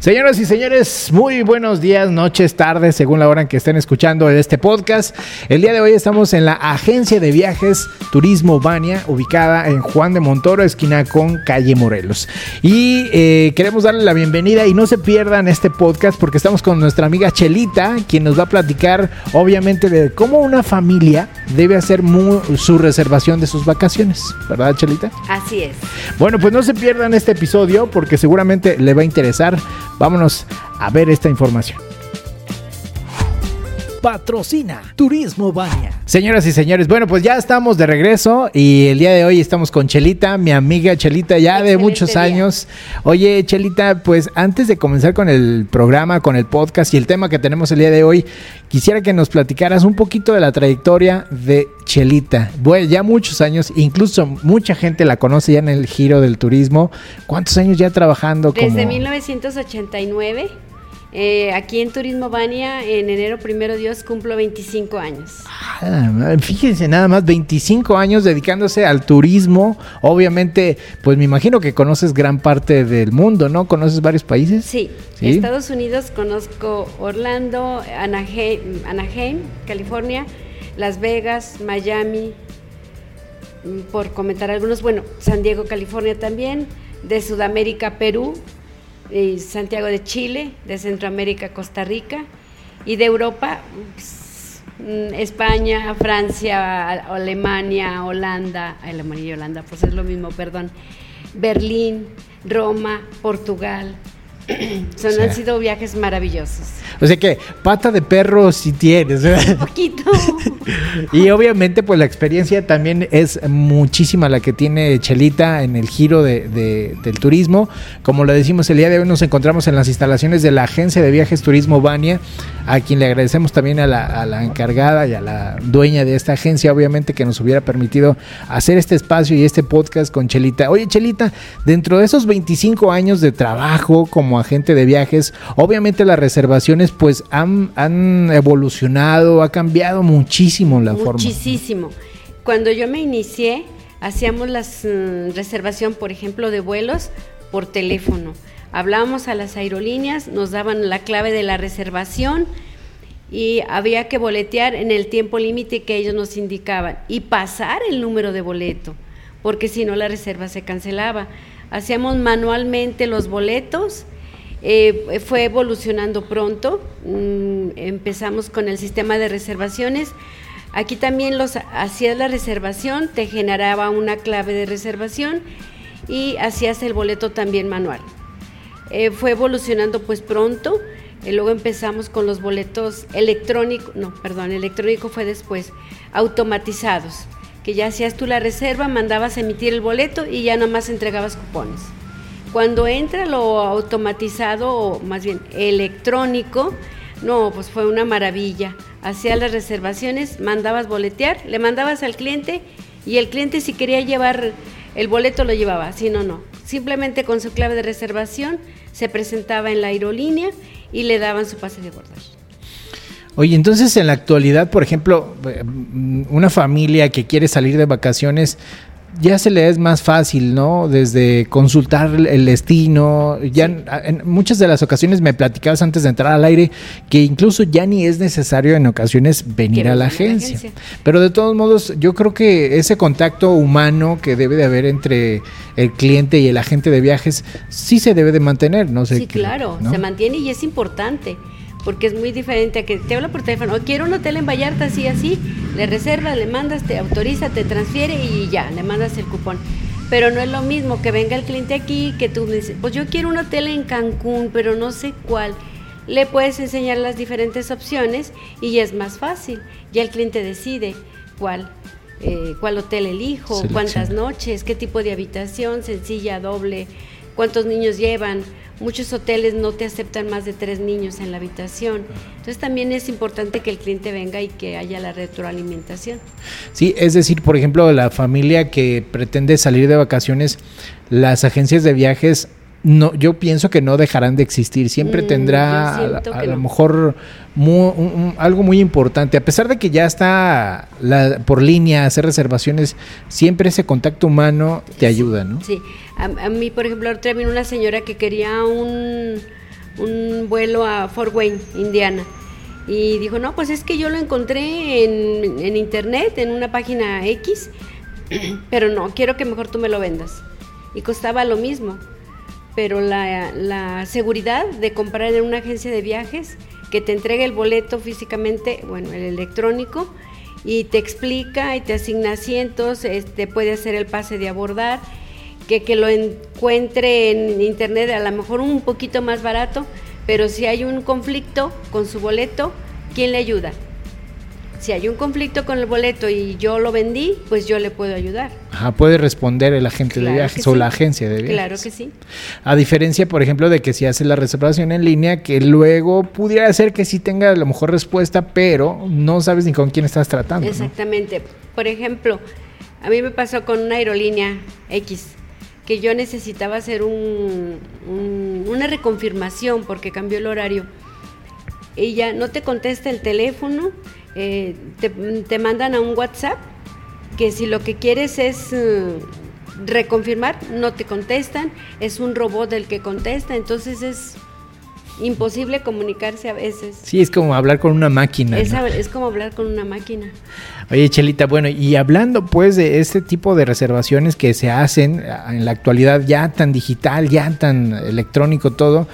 Señoras y señores, muy buenos días, noches, tardes, según la hora en que estén escuchando este podcast. El día de hoy estamos en la agencia de viajes Turismo Bania, ubicada en Juan de Montoro, esquina con calle Morelos. Y eh, queremos darle la bienvenida y no se pierdan este podcast porque estamos con nuestra amiga Chelita, quien nos va a platicar obviamente de cómo una familia debe hacer su reservación de sus vacaciones, ¿verdad Chelita? Así es. Bueno, pues no se pierdan este episodio porque seguramente le va a interesar Vámonos a ver esta información. Patrocina Turismo Bania. Señoras y señores, bueno, pues ya estamos de regreso y el día de hoy estamos con Chelita, mi amiga Chelita, ya de muchos años. Oye, Chelita, pues antes de comenzar con el programa, con el podcast y el tema que tenemos el día de hoy, quisiera que nos platicaras un poquito de la trayectoria de Chelita. Bueno, ya muchos años, incluso mucha gente la conoce ya en el giro del turismo. ¿Cuántos años ya trabajando? Desde 1989. Eh, aquí en Turismo Bania, en enero primero Dios, cumplo 25 años. Ah, fíjense nada más, 25 años dedicándose al turismo. Obviamente, pues me imagino que conoces gran parte del mundo, ¿no? ¿Conoces varios países? Sí, Estados Unidos conozco Orlando, Anaheim, California, Las Vegas, Miami, mm, por comentar algunos, bueno, San Diego, California también, de Sudamérica, Perú, Santiago de Chile, de Centroamérica, Costa Rica, y de Europa, pues, mm, España, Francia, Alemania, Holanda, Alemania y Holanda, pues es lo mismo, perdón, Berlín, Roma, Portugal, Son, Han sido viajes maravillosos. O sea que pata de perro si tienes. Un poquito. y obviamente pues la experiencia también es muchísima la que tiene Chelita en el giro de, del turismo. Como lo decimos el día de hoy nos encontramos en las instalaciones de la agencia de viajes Turismo Bania, a quien le agradecemos también a la, encargada y a la dueña de esta agencia obviamente que nos hubiera permitido hacer este espacio y este podcast con Chelita. Oye Chelita, dentro de esos 25 años de trabajo como agente de viajes, obviamente las reservaciones pues han, han evolucionado, ha cambiado muchísimo la forma. Muchísimo. Cuando yo me inicié, hacíamos la mm, reservación, por ejemplo, de vuelos por teléfono. Hablábamos a las aerolíneas, nos daban la clave de la reservación y había que boletear en el tiempo límite que ellos nos indicaban y pasar el número de boleto, porque si no la reserva se cancelaba. Hacíamos manualmente los boletos eh, fue evolucionando pronto, mm, empezamos con el sistema de reservaciones. Aquí también los hacías la reservación, te generaba una clave de reservación y hacías el boleto también manual. Eh, fue evolucionando pues pronto, y luego empezamos con los boletos electrónicos, no, perdón, electrónico fue después, automatizados, que ya hacías tú la reserva, mandabas emitir el boleto y ya nomás entregabas cupones. Cuando entra lo automatizado, o más bien electrónico, no, pues fue una maravilla. Hacía las reservaciones, mandabas boletear, le mandabas al cliente y el cliente si quería llevar el boleto lo llevaba, si no, no. Simplemente con su clave de reservación se presentaba en la aerolínea y le daban su pase de guardar. Oye, entonces en la actualidad, por ejemplo, eh, una familia que quiere salir de vacaciones, ya se le es más fácil, ¿no? Desde consultar el destino, ya en, muchas de las ocasiones me platicabas antes de entrar al aire que incluso ya ni es necesario en ocasiones venir a la agencia. Pero de todos modos, yo creo que ese contacto humano que debe de haber entre el cliente y el agente de viajes sí se debe de mantener, no sé. Sí, claro, se mantiene y es importante porque es muy diferente a que te habla por teléfono, o quiero un hotel en Vallarta, así, así, le reservas, le mandas, te autoriza, te transfiere y ya, le mandas el cupón. Pero no es lo mismo que venga el cliente aquí, que tú dices, pues yo quiero un hotel en Cancún, pero no sé cuál. Le puedes enseñar las diferentes opciones y ya es más fácil. Ya el cliente decide cuál, eh, cuál hotel elijo, cuántas noches, qué tipo de habitación, sencilla, doble, cuántos niños llevan muchos hoteles no te aceptan más de tres niños en la habitación. Entonces también es importante que el cliente venga y que haya la retroalimentación. Sí, es decir, por ejemplo, la familia que pretende salir de vacaciones, las agencias de viajes no, yo pienso que no dejarán de existir. Siempre mm, tendrá a, lo mejor algo muy importante. A pesar de que ya está por línea hacer reservaciones, siempre ese contacto humano te ayuda, ¿no? Sí. A, mí, por ejemplo, ahorita vino una señora que quería un, un vuelo a Fort Wayne, Indiana. Y dijo, no, pues es que yo lo encontré en, en internet, en una página X, pero no, quiero que mejor tú me lo vendas. Y costaba lo mismo, pero la, la seguridad de comprar en una agencia de viajes, que te entregue el boleto físicamente, bueno, el electrónico, y te explica y te asigna asientos, este, puede hacer el pase de abordar, que, que lo encuentre en internet a lo mejor un poquito más barato, pero si hay un conflicto con su boleto, ¿quién le ayuda? Si hay un conflicto con el boleto y yo lo vendí, pues yo le puedo ayudar. Ajá, puede responder el agente Claro de viajes o sí. la agencia de viajes. Claro que sí. A diferencia, por ejemplo, de que si hace la reservación en línea, que luego pudiera ser que sí tenga a lo mejor respuesta, pero no sabes ni con quién estás tratando. ¿no? Exactamente. Por ejemplo, a mí me pasó con una aerolínea X, que yo necesitaba hacer un, un- una reconfirmación porque cambió el horario. Ella no te contesta el teléfono, eh, te, te mandan a un WhatsApp que si lo que quieres es eh, reconfirmar, no te contestan, es un robot el que contesta, entonces es imposible comunicarse a veces. Sí, es como hablar con una máquina. Es, ¿no? hab- es como hablar con una máquina. Oye, Chelita, bueno, y hablando pues de este tipo de reservaciones que se hacen en la actualidad ya tan digital, ya tan electrónico todo,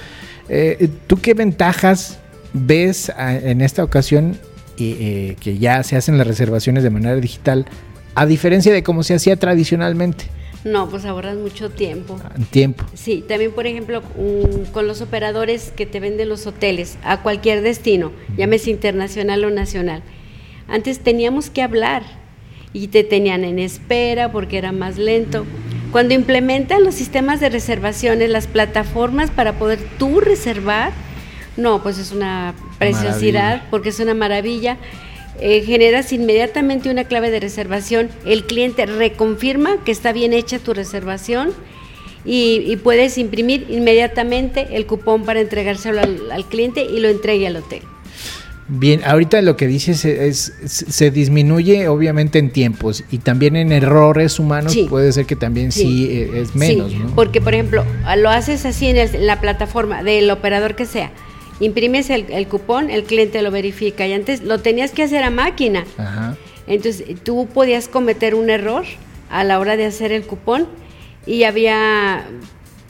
eh, ¿tú qué ventajas ves ah, en esta ocasión eh, que ya se hacen las reservaciones de manera digital, a diferencia de cómo se hacía tradicionalmente, No, pues ahorras mucho tiempo. en tiempo? Sí, también por ejemplo con los operadores que te venden los hoteles a cualquier destino, llámese internacional o nacional. Antes teníamos que hablar y te tenían en espera porque era más lento. Cuando implementan los sistemas de reservaciones, las plataformas para poder tú reservar, no, pues es una preciosidad Maravilla. porque es una maravilla. Eh, generas inmediatamente una clave de reservación, el cliente reconfirma que está bien hecha tu reservación y, y puedes imprimir inmediatamente el cupón para entregárselo al, al cliente y lo entregue al hotel. Bien, ahorita lo que dices es, es- se disminuye obviamente en tiempos y también en errores humanos Sí. puede ser que también sí, Sí. eh, es menos, Sí, ¿no? porque por ejemplo, lo haces así en, el- en la plataforma del operador que sea. Imprimes el, el cupón, el cliente lo verifica y antes lo tenías que hacer a máquina. Ajá. Entonces tú podías cometer un error a la hora de hacer el cupón y había,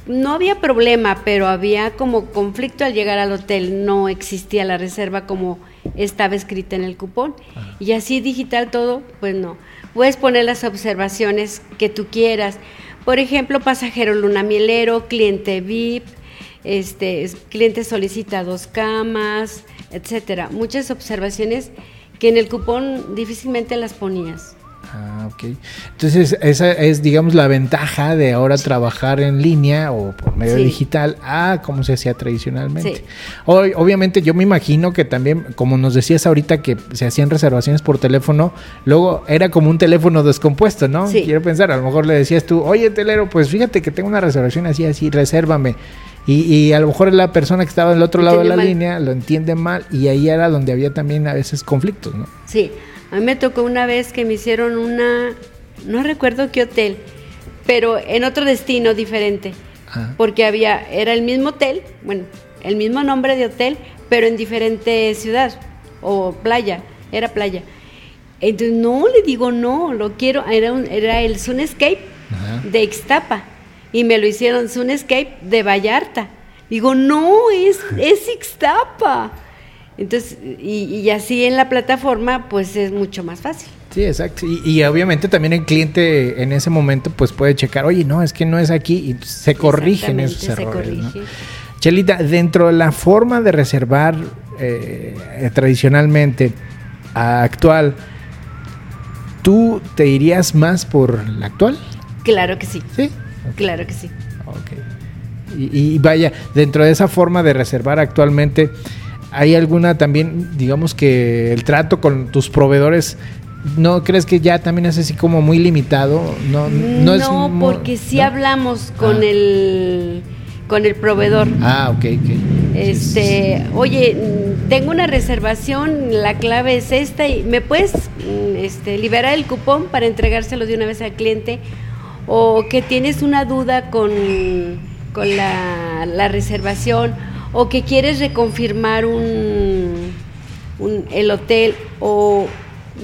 no había problema, pero había como conflicto al llegar al hotel. No existía la reserva como estaba escrita en el cupón. Y así digital todo, pues no. Puedes poner las observaciones que tú quieras. Por ejemplo, pasajero lunamielero, cliente VIP, este, es- cliente solicita dos camas, etcétera. Muchas observaciones que en el cupón difícilmente las ponías. Ah, ok. Entonces, esa es, digamos, la ventaja de ahora trabajar en línea o por medio Sí. digital a como se hacía tradicionalmente. Sí. Hoy, obviamente, yo me imagino que también, como nos decías ahorita, que se hacían reservaciones por teléfono, luego era como un teléfono descompuesto, ¿no? Sí. Quiero pensar, a lo mejor le decías tú, oye, telero, pues fíjate que tengo una reservación así, así, resérvame. Y, y a lo mejor la persona que estaba del otro lado de la mal. línea lo entiende mal y ahí era donde había también a veces conflictos, ¿no? Sí, a mí me tocó una vez que me hicieron una, no recuerdo qué hotel, pero en otro destino diferente, Ah. porque había, era el mismo hotel, bueno, el mismo nombre de hotel, pero en diferente ciudad o playa, era playa. Entonces, no, le digo, no, lo quiero, era, un, era el Sunescape Ajá. de Ixtapa y me lo hicieron Sunescape de Vallarta. Digo, no, es, es Ixtapa. Entonces, y, y así en la plataforma, pues es mucho más fácil. Sí, exacto. Y, y obviamente también el cliente en ese momento pues puede checar, oye, no, es que no es aquí y se corrigen esos se errores. ¿no? corrige. Chelita, dentro de la forma de reservar eh, eh, tradicionalmente a actual, ¿tú te irías más por la actual? Claro que sí, Sí. Claro que sí. Ok. Y, y vaya, dentro de esa forma de reservar actualmente, ¿hay alguna también, digamos que el trato con tus proveedores, ¿no crees que ya también es así como muy limitado? No, no, es mo- porque si ¿no? hablamos con Ah. el con el proveedor. Ah, ok, ok. Este, oye, tengo una reservación, la clave es esta y me puedes mm, este, liberar el cupón para entregárselo de una vez al cliente o que tienes una duda con, con la, la reservación o que quieres reconfirmar un, un, el hotel o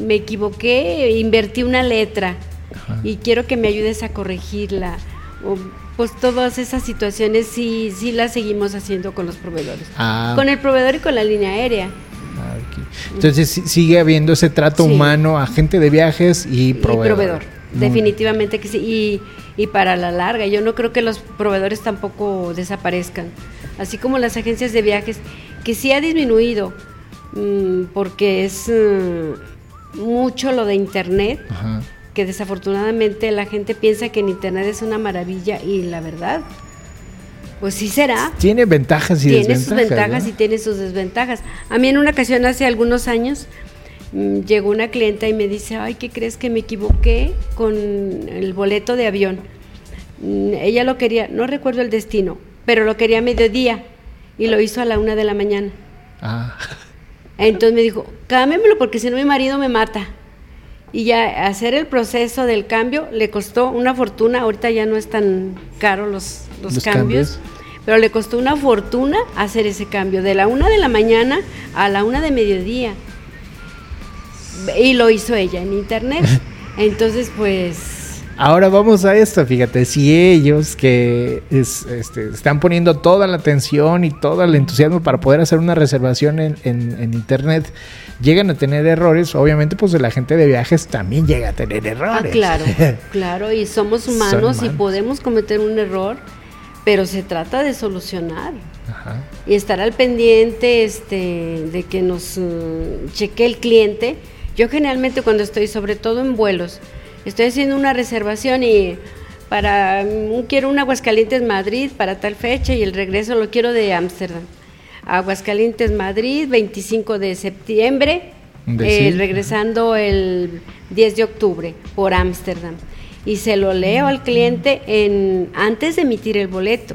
me equivoqué, invertí una letra y quiero que me ayudes a corregirla. O, pues todas esas situaciones sí, sí las seguimos haciendo con los proveedores. Ah. Con el proveedor y con la línea aérea. Ah. Entonces sigue habiendo ese trato Sí. humano, agente de viajes y Y proveedor. Muy- Definitivamente que sí. Y, y para la larga, yo no creo que los proveedores tampoco desaparezcan. Así como las agencias de viajes, que sí ha disminuido, mm, porque es mm, mucho lo de Internet, Ajá. que desafortunadamente la gente piensa que en Internet es una maravilla y la verdad, pues sí será. Tiene ventajas y Tiene desventajas. sus ventajas ¿no? y tiene sus desventajas. A mí en una ocasión hace algunos años llegó una clienta y me dice, ay, ¿qué crees que me equivoqué con el boleto de avión? Mm, Ella lo quería, no recuerdo el destino, pero lo quería a mediodía y lo hizo a la una de la mañana. Ah, Entonces me dijo, cámbiamelo porque si no mi marido me mata. Y ya hacer el proceso del cambio le costó una fortuna, ahorita ya no es tan caro los, los, Los cambios, cambios. pero le costó una fortuna hacer ese cambio, de la una de la mañana a la una de mediodía. Y lo hizo ella en internet. Entonces, pues... Ahora vamos a esto, fíjate, si ellos que es- este, están poniendo toda la atención y todo el entusiasmo para poder hacer una reservación en, en- en internet, llegan a tener errores, obviamente pues el agente de viajes también llega a tener Ah, errores. claro, claro, y somos humanos y podemos cometer un error, pero se trata de solucionar. Ajá. y estar al pendiente este, de que nos mm, cheque el cliente. Yo generalmente cuando estoy, sobre todo en vuelos, estoy haciendo una reservación y para mm, quiero un Aguascalientes Madrid para tal fecha y el regreso lo quiero de Ámsterdam. Aguascalientes Madrid, 25 de septiembre, eh, regresando el 10 de octubre por Ámsterdam. Y se lo leo al cliente en, antes de emitir el boleto.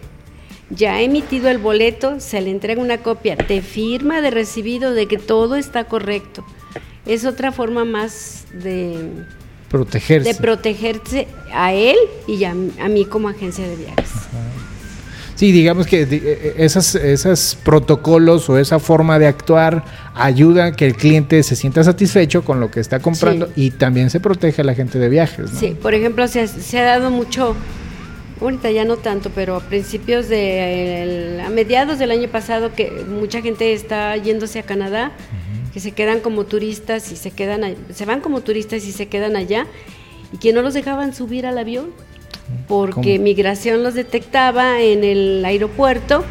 Ya ha emitido el boleto, se le entrega una copia de firma de recibido de que todo está correcto. Es otra forma más de, Protegerse. de protegerse a él y a, a mí como agencia de viajes. Sí, digamos que eh, esas, esos protocolos o esa forma de actuar ayuda a que el cliente se sienta satisfecho con lo que está comprando Sí. y también se protege a la gente de viajes. ¿no? Sí, por ejemplo, se ha, se ha dado mucho, ahorita ya no tanto, pero a principios de, el- a mediados del año pasado que mucha gente está yéndose a Canadá, que se quedan como turistas y se quedan, se van como turistas y se quedan allá y que no los dejaban subir al avión porque ¿Cómo? migración los detectaba en el aeropuerto,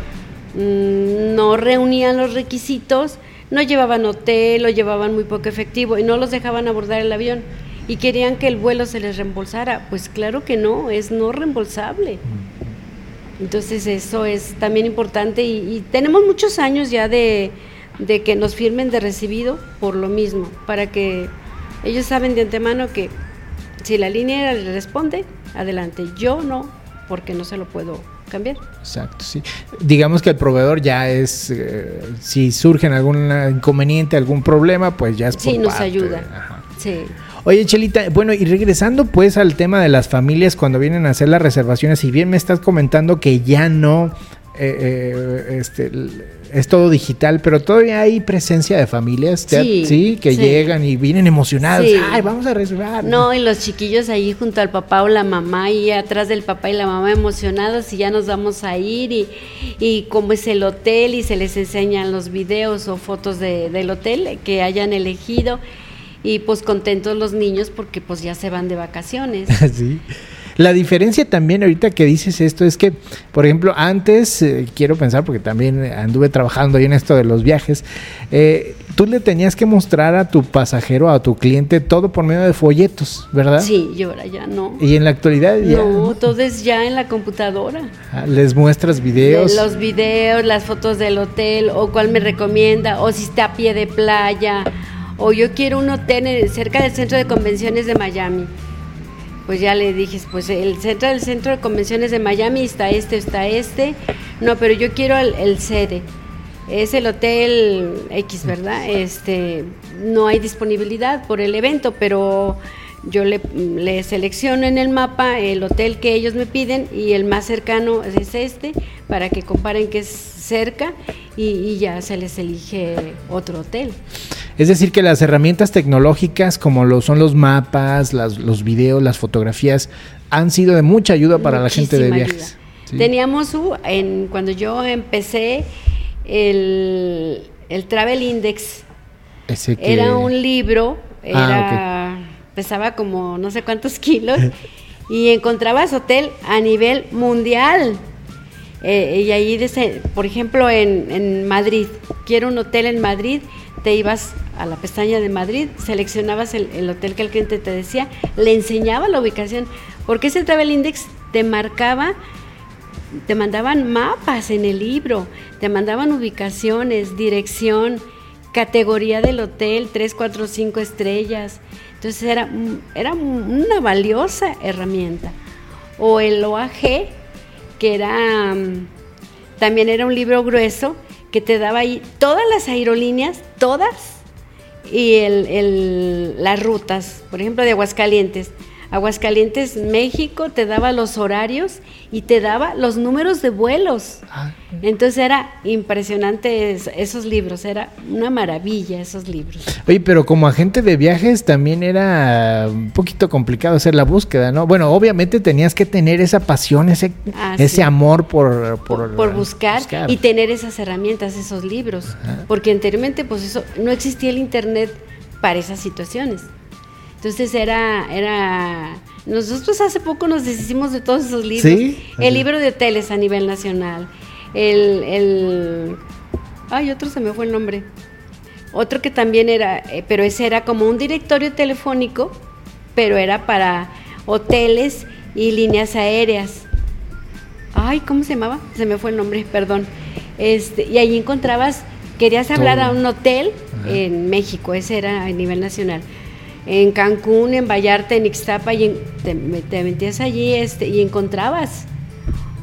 mm, no reunían los requisitos, no llevaban hotel o llevaban muy poco efectivo y no los dejaban abordar el avión y querían que el vuelo se les reembolsara. Pues claro que no, es no reembolsable. Entonces eso es también importante y, y tenemos muchos años ya de, de que nos firmen de recibido por lo mismo, para que ellos saben de antemano que si la línea le responde, adelante. Yo no, porque no se lo puedo cambiar. Exacto, sí. Digamos que el proveedor ya es, eh, si surge algún inconveniente, algún problema, pues ya es por Sí, nos parte. ayuda. Ajá. Sí. Oye, Chelita, bueno, y regresando pues al tema de las familias cuando vienen a hacer las reservaciones, si bien me estás comentando que ya no eh, eh, este, es todo digital, pero todavía hay presencia de familias, ¿te ha- Sí, que sí. llegan y vienen emocionados, Sí. ay, vamos a reservar. No, y los chiquillos ahí junto al papá o la mamá y atrás del papá y la mamá emocionados y ya nos vamos a ir y, y cómo es el hotel y se les enseñan los videos o fotos de- del hotel que hayan elegido y pues contentos los niños porque pues ya se van de vacaciones. Sí. La diferencia también ahorita que dices esto es que, por ejemplo, antes, eh, quiero pensar, porque también anduve trabajando ahí en esto de los viajes, eh, tú le tenías que mostrar a tu pasajero, a tu cliente, todo por medio de folletos, ¿verdad? Sí, y ahora ya no. Y en la actualidad ya No, todo es ya en la computadora. ah, les muestras videos. De Los videos, las fotos del hotel, o cuál me recomienda, o si está a pie de playa, o yo quiero un hotel cerca del centro de convenciones de Miami. Pues ya le dije, pues el centro del centro de convenciones de Miami está este, está este. No, pero yo quiero el, el sede. Es el hotel X, ¿verdad? Este, no hay disponibilidad por el evento, pero yo le, le, selecciono en el mapa el hotel que ellos me piden y el más cercano es este, para que comparen que es cerca y, ya se les elige otro hotel. Es decir, que las herramientas tecnológicas como lo son los mapas, los videos, las fotografías, han sido de mucha ayuda para la gente de viajes. Teníamos, en, cuando yo empecé, el, Travel Index. Era un libro, ah, era, pesaba como no sé cuántos kilos, y encontrabas hotel a nivel mundial. Eh, y ahí, dice, por ejemplo, en, en Madrid, quiero un hotel en Madrid, te ibas a la pestaña de Madrid, seleccionabas el, el, hotel que el cliente te decía, le enseñaba la ubicación, porque ese Travel Index te marcaba, te mandaban mapas en el libro, te mandaban ubicaciones, dirección, categoría del hotel, 3, 4, 5 estrellas. Entonces era, era una valiosa herramienta. O el OAG, que era también era un libro grueso que te daba ahí todas las aerolíneas, todas, y el, las rutas, por ejemplo, de Aguascalientes. Aguascalientes, México, te daba los horarios y te daba los números de vuelos. Ah. Entonces era impresionante esos libros, era una maravilla esos libros. Oye, pero como agente de viajes también era un poquito complicado hacer la búsqueda, ¿no? Bueno, obviamente tenías que tener esa pasión, ese, ah, ese amor por, por, buscar, y tener esas herramientas, esos libros, porque anteriormente pues eso no existía el internet para esas situaciones. Entonces era, era, nosotros hace poco nos deshicimos de todos esos libros. ¿Sí? El libro de hoteles a nivel nacional. El, el, ay, otro se me fue el nombre. Otro que también era, eh, pero ese era como un directorio telefónico, pero era para hoteles y líneas aéreas. Ay, ¿cómo se llamaba? Se me fue el nombre, perdón. Este, y ahí encontrabas, querías hablar a un hotel en México, ese era a nivel nacional en Cancún, en Vallarta, en Ixtapa, y te, metías allí este, y encontrabas.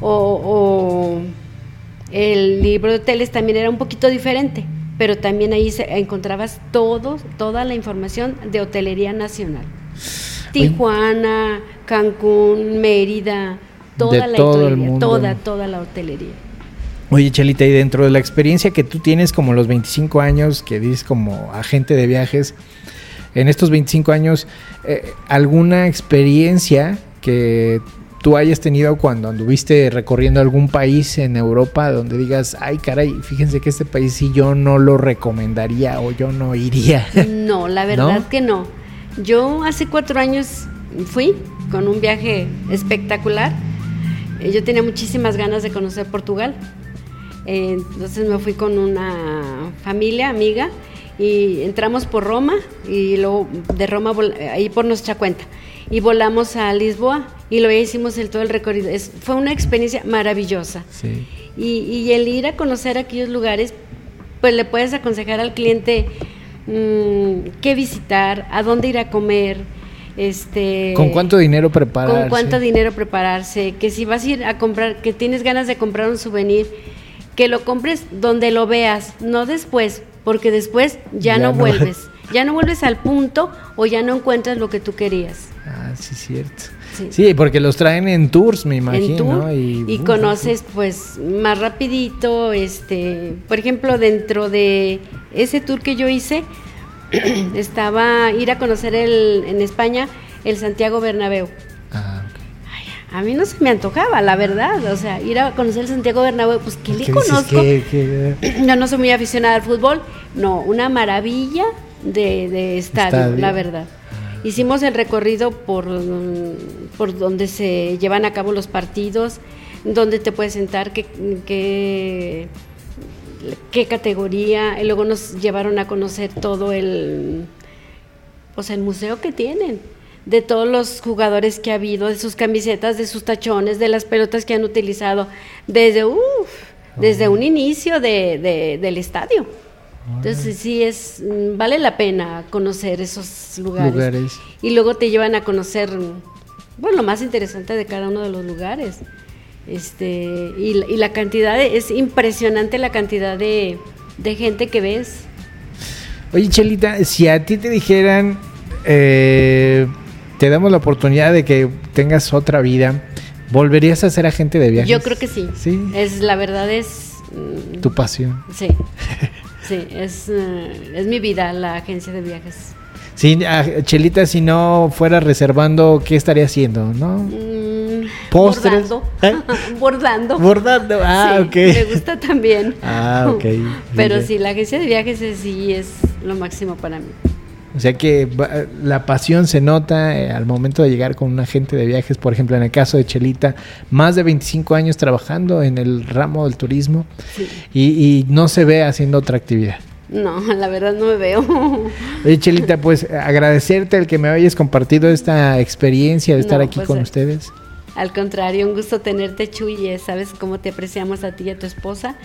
O, el libro de hoteles también era un poquito diferente, pero también ahí encontrabas todo, toda la información de hotelería nacional. Tijuana, Cancún, Mérida, toda la hotelería, toda, toda la hotelería. Oye, Chelita, y dentro de la experiencia que tú tienes como los 25 años, que dices como agente de viajes, en estos 25 años, eh, ¿alguna experiencia que tú hayas tenido cuando anduviste recorriendo algún país en Europa donde digas, ay caray, fíjense que este país sí yo no lo recomendaría o yo no iría? No, la verdad que no. Yo hace cuatro años fui con un viaje espectacular. Eh, yo tenía muchísimas ganas de conocer Portugal. Eh, entonces me fui con una familia, amiga, y entramos por Roma y luego de Roma ahí por nuestra cuenta y volamos a Lisboa y luego hicimos el todo el recorrido. fue una experiencia maravillosa. Y, el ir a conocer aquellos lugares, pues le puedes aconsejar al cliente mm, qué visitar, a dónde ir a comer. Este, ¿Con cuánto dinero prepararse? Con cuánto dinero prepararse, que si vas a ir a comprar, que tienes ganas de comprar un souvenir, que lo compres donde lo veas, no después, porque después ya, no, vuelves. Ya no vuelves al punto o ya no encuentras lo que tú querías. Ah, sí, cierto. Sí. porque los traen en tours, me imagino. y, conoces pues más rapidito, este, por ejemplo, dentro de ese tour que yo hice, estaba ir a conocer el, en España el Santiago Bernabéu. A mí no se me antojaba, la verdad. O sea, ir a conocer el Santiago Bernabéu, pues que le conozco. Yo no soy muy aficionada al fútbol. No, una maravilla de, estadio, la verdad. Hicimos el recorrido por, por donde se llevan a cabo los partidos, donde te puedes sentar, qué, qué, qué categoría. Y luego nos llevaron a conocer todo el, pues el museo que tienen de todos los jugadores que ha habido, de sus camisetas, de sus tachones, de las pelotas que han utilizado desde, desde un inicio de, del estadio. Entonces sí es mm, vale la pena conocer esos lugares. Y luego te llevan a conocer bueno, lo más interesante de cada uno de los lugares. Este, y, la cantidad es impresionante la cantidad de, de gente que ves. Oye, Chelita, si a ti te dijeran eh, te damos la oportunidad de que tengas otra vida, ¿volverías a ser agente de viajes? Yo creo que sí. Sí. Es, la verdad es... mm, Tu pasión. Sí. Sí, es, eh, es mi vida la agencia de viajes. Sí, ah, Chelita, si no fuera reservando, ¿qué estaría haciendo? ¿No? Mm, Postres. Bordando. ¿Eh? Bordando. Bordando. Ah, Sí, ok. Me gusta también. Ah, ok. Pero sí, la agencia de viajes es, sí es lo máximo para mí. O sea que la pasión se nota eh, al momento de llegar con un agente de viajes, por ejemplo, en el caso de Chelita, más de 25 años trabajando en el ramo del turismo Sí. y, y no se ve haciendo otra actividad. No, la verdad no me veo. Oye, Chelita, pues agradecerte el que me hayas compartido esta experiencia de estar No, aquí pues, con eh, ustedes. Al contrario, un gusto tenerte, Chuy. y, Sabes cómo te apreciamos a ti y a tu esposa.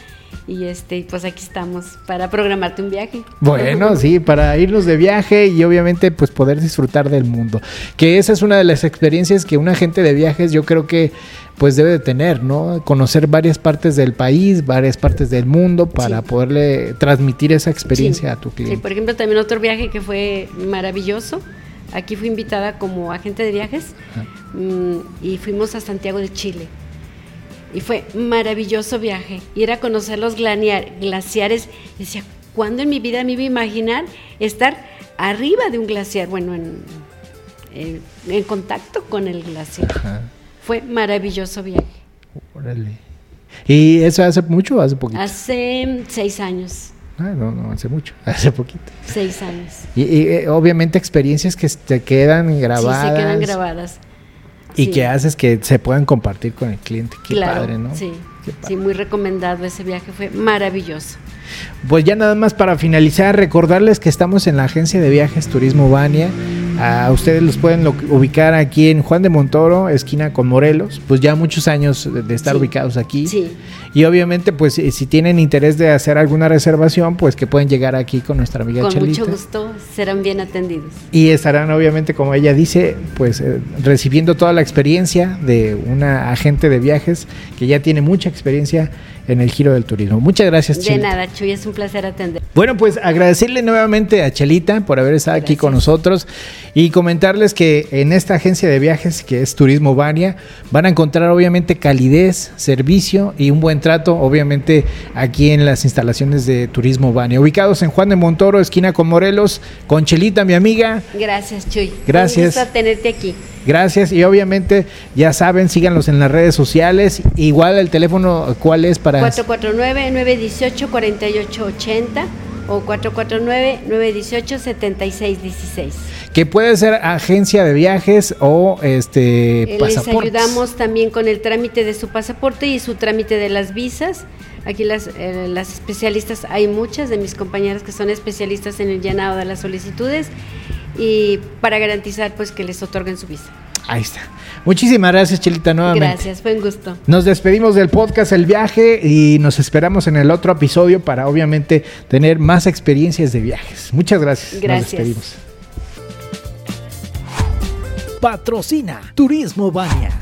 Y este, pues aquí estamos para programarte un viaje. Bueno, sí, para irnos de viaje y obviamente pues poder disfrutar del mundo. Que esa es una de las experiencias que un agente de viajes yo creo que pues debe de tener, ¿no? Conocer varias partes del país, varias partes del mundo para Sí. poderle transmitir esa experiencia Sí. a tu Sí, cliente. por ejemplo, también otro viaje que fue maravilloso. Aquí fui invitada como agente de viajes mm, y fuimos a Santiago de Chile. Y fue maravilloso viaje. Ir a conocer los glaciares. Y decía, ¿cuándo en mi vida me iba a imaginar estar arriba de un glaciar? Bueno, en, en- en contacto con el glaciar. Ajá, Fue maravilloso viaje. órale. ¿Y eso hace mucho o hace poquito? Hace seis años. Ah, no, no, hace mucho, hace poquito. Seis años. Y, y, eh, obviamente experiencias que te quedan grabadas. Sí, se quedan grabadas. Y Sí. que haces que se puedan compartir con el cliente. Qué claro, padre, ¿no? Sí, Qué padre. sí, muy recomendado ese viaje, fue maravilloso. Pues ya nada más para finalizar, recordarles que estamos en la agencia de viajes Turismo Bania. A ustedes los pueden lo- ubicar aquí en Juan de Montoro, esquina con Morelos. Pues ya muchos años de de estar Sí. ubicados aquí. Sí, Y obviamente, pues si si tienen interés de hacer alguna reservación, pues que pueden llegar aquí con nuestra amiga con Chelita. mucho gusto serán bien atendidos. Y estarán obviamente, como ella dice, pues eh, recibiendo toda la experiencia de una agente de viajes que ya tiene mucha experiencia en el giro del turismo. Muchas gracias, De Chelita. nada, Chuy, es un placer atender. Bueno, pues agradecerle nuevamente a Chelita por haber estado aquí con nosotros y comentarles que en esta agencia de viajes que es Turismo Bania van a encontrar obviamente calidez, servicio y un buen trato, obviamente aquí en las instalaciones de Turismo Bania, ubicados en Juan de Montoro, esquina con Morelos, con Chelita, mi amiga. Gracias, Chuy. Gracias. Un gusto tenerte aquí. Gracias y obviamente ya saben, síganlos en las redes sociales. Igual el teléfono, ¿cuál es para...? 449-918-4880 o 449-918-7616. Que puede ser agencia de viajes o este Eh, Les ayudamos también con el trámite de su pasaporte y su trámite de las visas. Aquí las, eh, las especialistas, hay muchas de mis compañeras que son especialistas en el llenado de las solicitudes y para garantizar pues que les otorguen su visa. Ahí está. Muchísimas gracias, Chelita, nuevamente. Gracias, fue un gusto. Nos despedimos del podcast El Viaje y nos esperamos en el otro episodio para obviamente tener más experiencias de viajes. Muchas gracias. Nos Gracias. despedimos. Patrocina Turismo Bania.